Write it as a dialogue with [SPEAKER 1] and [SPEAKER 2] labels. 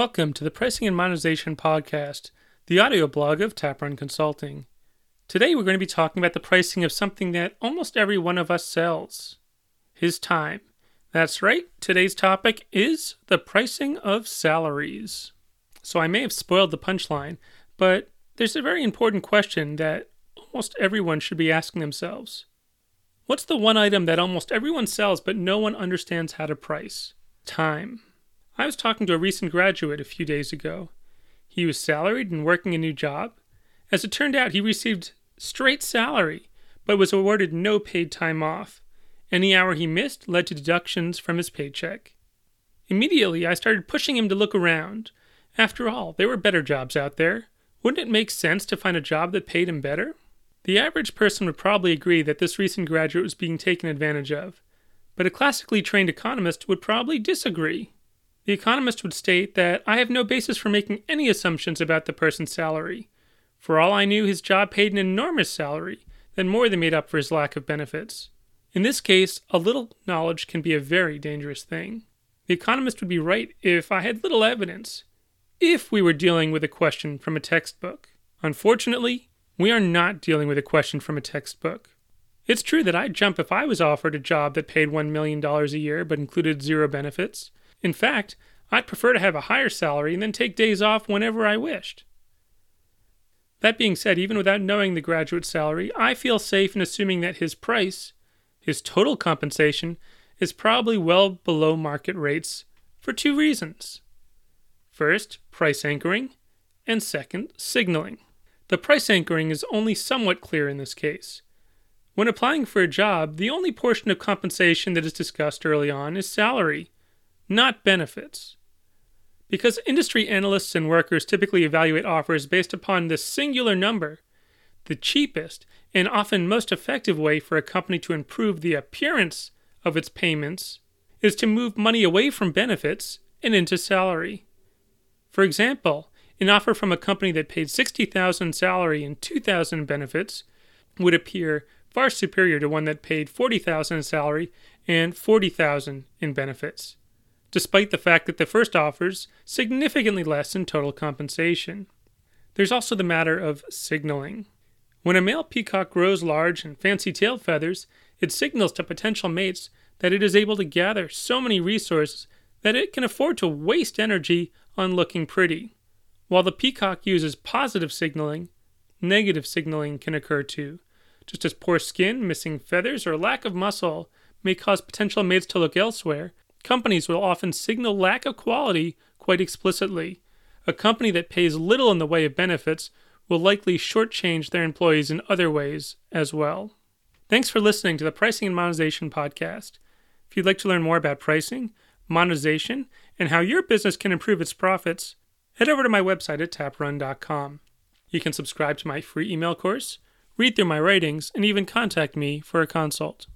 [SPEAKER 1] Welcome to the Pricing and Monetization Podcast, the audio blog of Taprun Consulting. Today we're going to be talking about the pricing of something that almost every one of us sells his time. That's right, today's topic is the pricing of salaries. So I may have spoiled the punchline, but there's a very important question that almost everyone should be asking themselves. What's the one item that almost everyone sells but no one understands how to price? Time. I was talking to a recent graduate a few days ago. He was salaried and working a new job. As it turned out, he received straight salary, but was awarded no paid time off. Any hour he missed led to deductions from his paycheck. Immediately, I started pushing him to look around. After all, there were better jobs out there. Wouldn't it make sense to find a job that paid him better? The average person would probably agree that this recent graduate was being taken advantage of, but a classically trained economist would probably disagree. The economist would state that I have no basis for making any assumptions about the person's salary. For all I knew, his job paid an enormous salary that more than made up for his lack of benefits. In this case, a little knowledge can be a very dangerous thing. The economist would be right if I had little evidence, if we were dealing with a question from a textbook. Unfortunately, we are not dealing with a question from a textbook. It's true that I'd jump if I was offered a job that paid $1 million a year but included zero benefits. In fact, I'd prefer to have a higher salary and then take days off whenever I wished. That being said, even without knowing the graduate's salary, I feel safe in assuming that his price, his total compensation, is probably well below market rates for two reasons. First, price anchoring, and second, signaling. The price anchoring is only somewhat clear in this case. When applying for a job, the only portion of compensation that is discussed early on is salary, not benefits. Because industry analysts and workers typically evaluate offers based upon the singular number, the cheapest and often most effective way for a company to improve the appearance of its payments is to move money away from benefits and into salary. For example, an offer from a company that paid 60,000 salary and 2,000 benefits would appear far superior to one that paid 40,000 salary and 40,000 in benefits despite the fact that the first offers significantly less in total compensation. There's also the matter of signaling. When a male peacock grows large and fancy tail feathers, it signals to potential mates that it is able to gather so many resources that it can afford to waste energy on looking pretty. While the peacock uses positive signaling, negative signaling can occur too, just as poor skin, missing feathers, or lack of muscle may cause potential mates to look elsewhere Companies will often signal lack of quality quite explicitly. A company that pays little in the way of benefits will likely shortchange their employees in other ways as well. Thanks for listening to the Pricing and Monetization Podcast. If you'd like to learn more about pricing, monetization, and how your business can improve its profits, head over to my website at taprun.com. You can subscribe to my free email course, read through my writings, and even contact me for a consult.